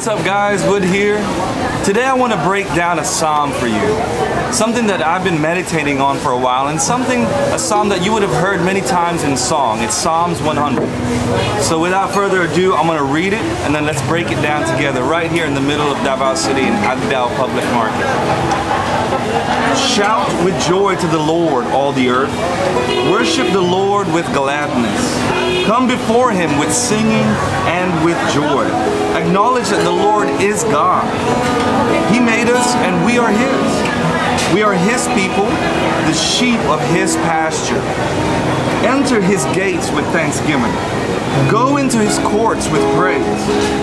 What's up guys, Wood here. Today I want to break down a psalm for you. Something that I've been meditating on for a while and something, a psalm that you would have heard many times in song. It's Psalms 100. So without further ado, I'm going to read it and then let's break it down together right here in the middle of Davao City in Agdao Public Market. Shout with joy to the Lord, all the earth. Worship the Lord with gladness. Come before him with singing and with joy. Acknowledge that the Lord is God. He made us and we are his. We are his people, the sheep of his pasture. Enter his gates with thanksgiving. Go into his courts with praise.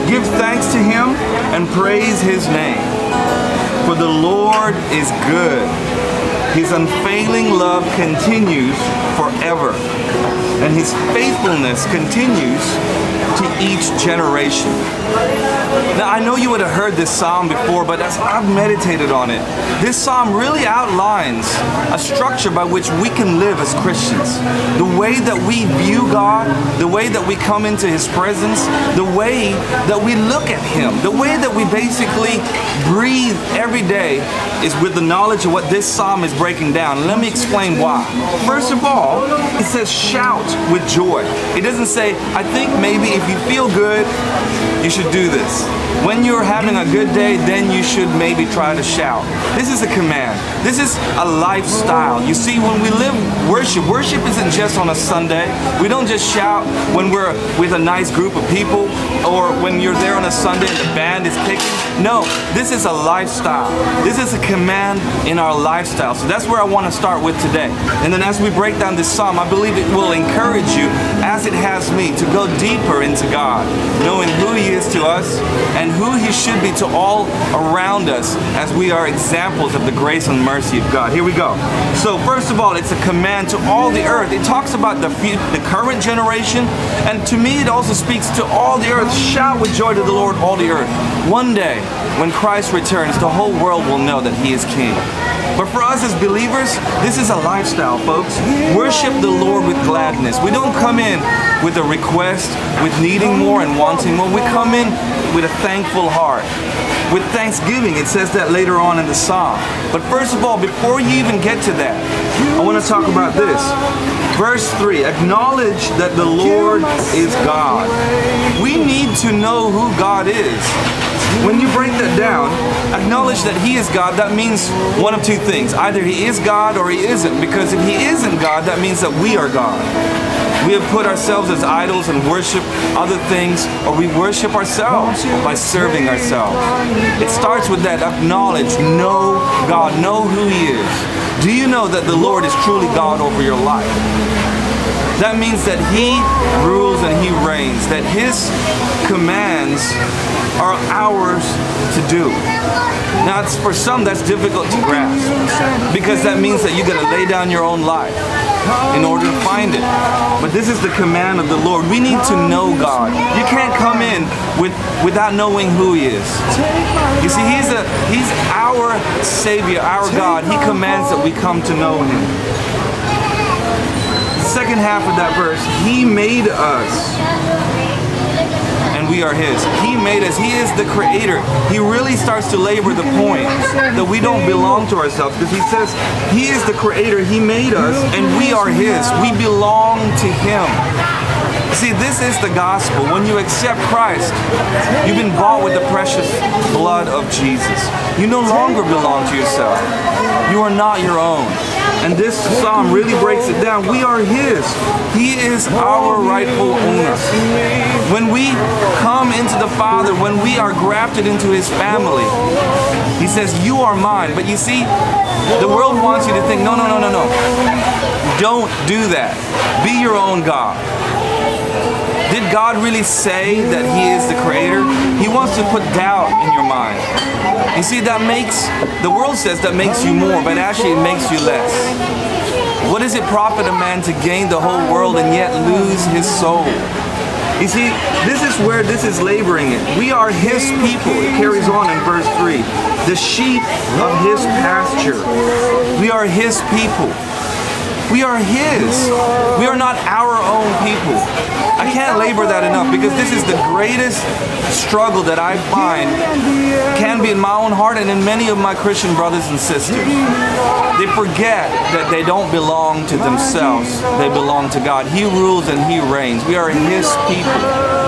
Give thanks to him and praise his name. For the Lord is good. His unfailing love continues forever, and his faithfulness continues to each generation. Now, I know you would have heard this psalm before, but as I've meditated on it, this psalm really outlines a structure by which we can live as Christians. The way that we view God, the way that we come into His presence, the way that we look at Him, the way that we basically breathe every day is with the knowledge of what this psalm is breaking down. Let me explain why. First of all, it says shout with joy. It doesn't say, I think maybe if you feel good, you should do this. When you're having a good day, then you should maybe try to shout. This is a command. This is a lifestyle. You see, when we live worship, worship isn't just on a Sunday. We don't just shout when we're with a nice group of people or when you're there on a Sunday and the band is kicking. No, this is a lifestyle. This is a command in our lifestyle. So that's where I want to start with today. And then as we break down this psalm, I believe it will encourage you, as it has me, to go deeper into God, knowing who He is to us and who He should be to all around us as we are examples of the grace and mercy of God. Here we go. So first of all, it's a command to all the earth. It talks about the, the current generation, and to me it also speaks to all the earth. Shout with joy to the Lord, all the earth. One day, when Christ returns, the whole world will know that He is King. But for us as believers, this is a lifestyle, folks. Worship the Lord with gladness. We don't come in with a request, with needing more and wanting more. We come in with a thankful heart. With thanksgiving, it says that later on in the psalm. But first of all, before you even get to that, I want to talk about this. Verse 3 Acknowledge that the Lord is God. We need to know who God is. When you break that down, acknowledge that He is God, that means one of two things. Either He is God or He isn't. Because if He isn't God, that means that we are God. We have put ourselves as idols and worship other things, or we worship ourselves by serving ourselves. It starts with that acknowledge, know God, know who He is. Do you know that the Lord is truly God over your life? That means that He rules and He reigns, that His commands are ours to do. Now, for some, that's difficult to grasp because that means that you got to lay down your own life in order to find it. But this is the command of the Lord. We need to know God. You can't come in with without knowing who He is. You see, He's a He's our Savior, our God. He commands that we come to know Him. Second half of that verse, He made us and we are his. He made us. He is the creator. He really starts to labor the point that we don't belong to ourselves because he says he is the creator. He made us and we are his. We belong to him. See, this is the gospel. When you accept Christ, you've been bought with the precious blood of Jesus. You no longer belong to yourself. You are not your own. And this psalm really breaks it down. We are His. He is our rightful owner. When we come into the Father, when we are grafted into His family, He says, You are mine. But you see, the world wants you to think, No, no, no, no, no. Don't do that. Be your own God. God really say that He is the creator? He wants to put doubt in your mind. You see, that makes, the world says that makes you more, but actually it makes you less. What does it profit a man to gain the whole world and yet lose his soul? You see, this is where this is laboring it. We are his people. It carries on in verse 3. The sheep of his pasture. We are his people. We are His. We are not our own people. I can't labor that enough because this is the greatest struggle that I find can be in my own heart and in many of my Christian brothers and sisters. They forget that they don't belong to themselves, they belong to God. He rules and He reigns. We are His people.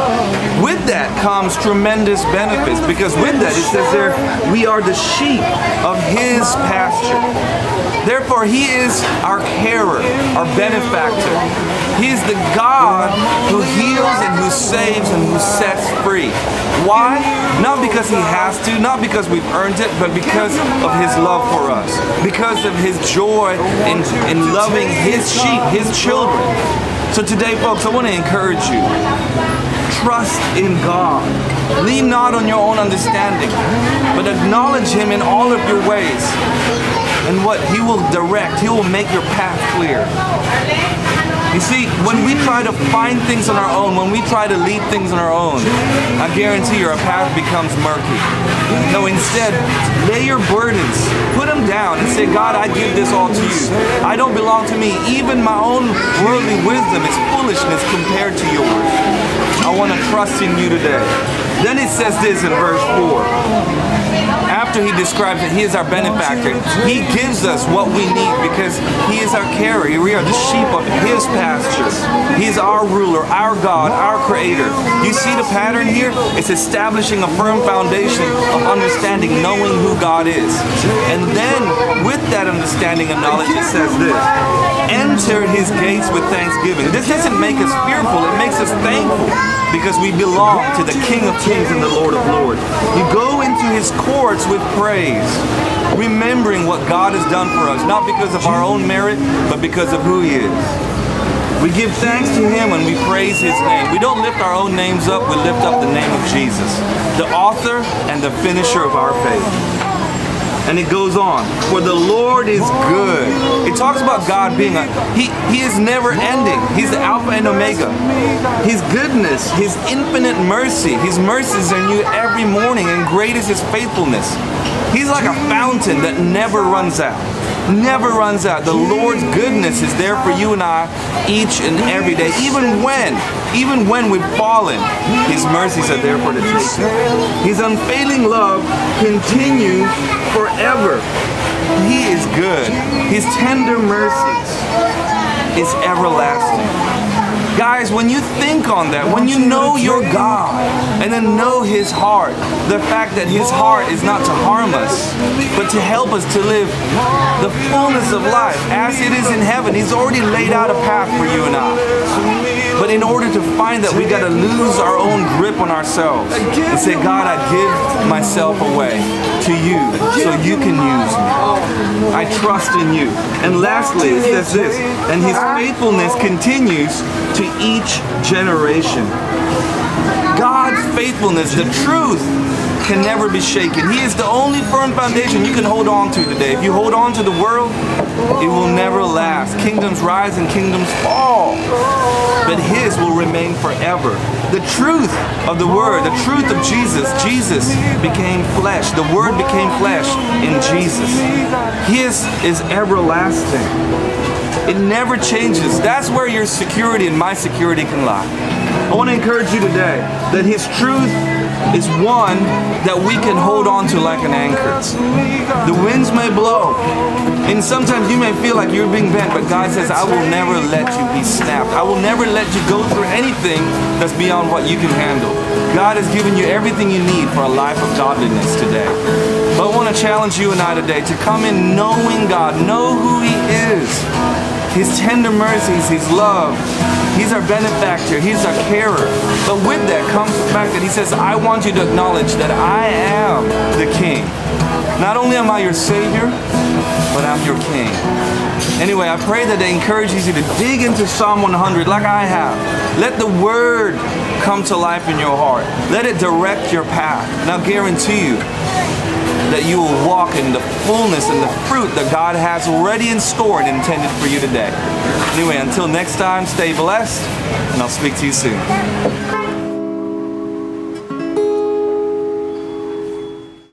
With that comes tremendous benefits because with that it says there, we are the sheep of His pasture. Therefore, He is our carer, our benefactor. He is the God who heals and who saves and who sets free. Why? Not because He has to, not because we've earned it, but because of His love for us, because of His joy in, in loving His sheep, His children. So today, folks, I want to encourage you trust in God. Lean not on your own understanding, but acknowledge Him in all of your ways. And what He will direct, He will make your path clear. You see, when we try to find things on our own, when we try to lead things on our own, I guarantee your path becomes murky. No, instead, lay your burdens, put them down, and say, God, I give this all to you. I don't belong to me. Even my own worldly wisdom is foolishness compared to yours. I want to trust in you today. Then it says this in verse 4 after he describes that he is our benefactor, he gives us what we need because he is our carrier. We are the sheep of his pasture. He is our ruler, our God, our creator. You see the pattern here? It's establishing a firm foundation of understanding, knowing who God is. And then with that understanding and knowledge, it says this enter his gates with thanksgiving. This doesn't make us fearful, it makes us thankful because we belong to the King of Kings and the Lord of Lords. You go into his courts with praise, remembering what God has done for us, not because of our own merit, but because of who he is. We give thanks to him when we praise his name. We don't lift our own names up, we lift up the name of Jesus, the author and the finisher of our faith. And it goes on. For the Lord is good. It talks about God being a He He is never ending. He's the Alpha and Omega. His goodness, His infinite mercy, His mercies are new every morning, and great is His faithfulness. He's like a fountain that never runs out never runs out. The Lord's goodness is there for you and I each and every day. Even when, even when we've fallen, His mercies are there for the taking. His unfailing love continues forever. He is good. His tender mercies is everlasting. Guys, when you think on that, when you know your God and then know His heart, the fact that His heart is not to harm us, but to help us to live the fullness of life as it is in heaven, He's already laid out a path for you and I. But in order to find that, we got to lose our own grip on ourselves and say, God, I give myself away to you so you can use me. I trust in you. And lastly, it says this, and his faithfulness continues to each generation. God's faithfulness, the truth, can never be shaken. He is the only firm foundation you can hold on to today. If you hold on to the world, it will never last. Kingdoms rise and kingdoms fall, but His will remain forever. The truth of the Word, the truth of Jesus, Jesus became flesh. The Word became flesh in Jesus. His is everlasting. It never changes. That's where your security and my security can lie. I want to encourage you today that His truth is one that we can hold on to like an anchor. The winds may blow, and sometimes you may feel like you're being bent, but God says, I will never let you be snapped. I will never let you go through anything that's beyond what you can handle. God has given you everything you need for a life of godliness today. But I want to challenge you and I today to come in knowing God, know who He is, His tender mercies, His love, He's our benefactor. He's our carer. But with that comes the fact that he says, I want you to acknowledge that I am the king. Not only am I your savior, but I'm your king. Anyway, I pray that it encourages you to dig into Psalm 100 like I have. Let the word come to life in your heart. Let it direct your path. And I'll guarantee you that you will walk in the fullness and the fruit that God has already in store and intended for you today. Anyway, until next time, stay blessed, and I'll speak to you soon.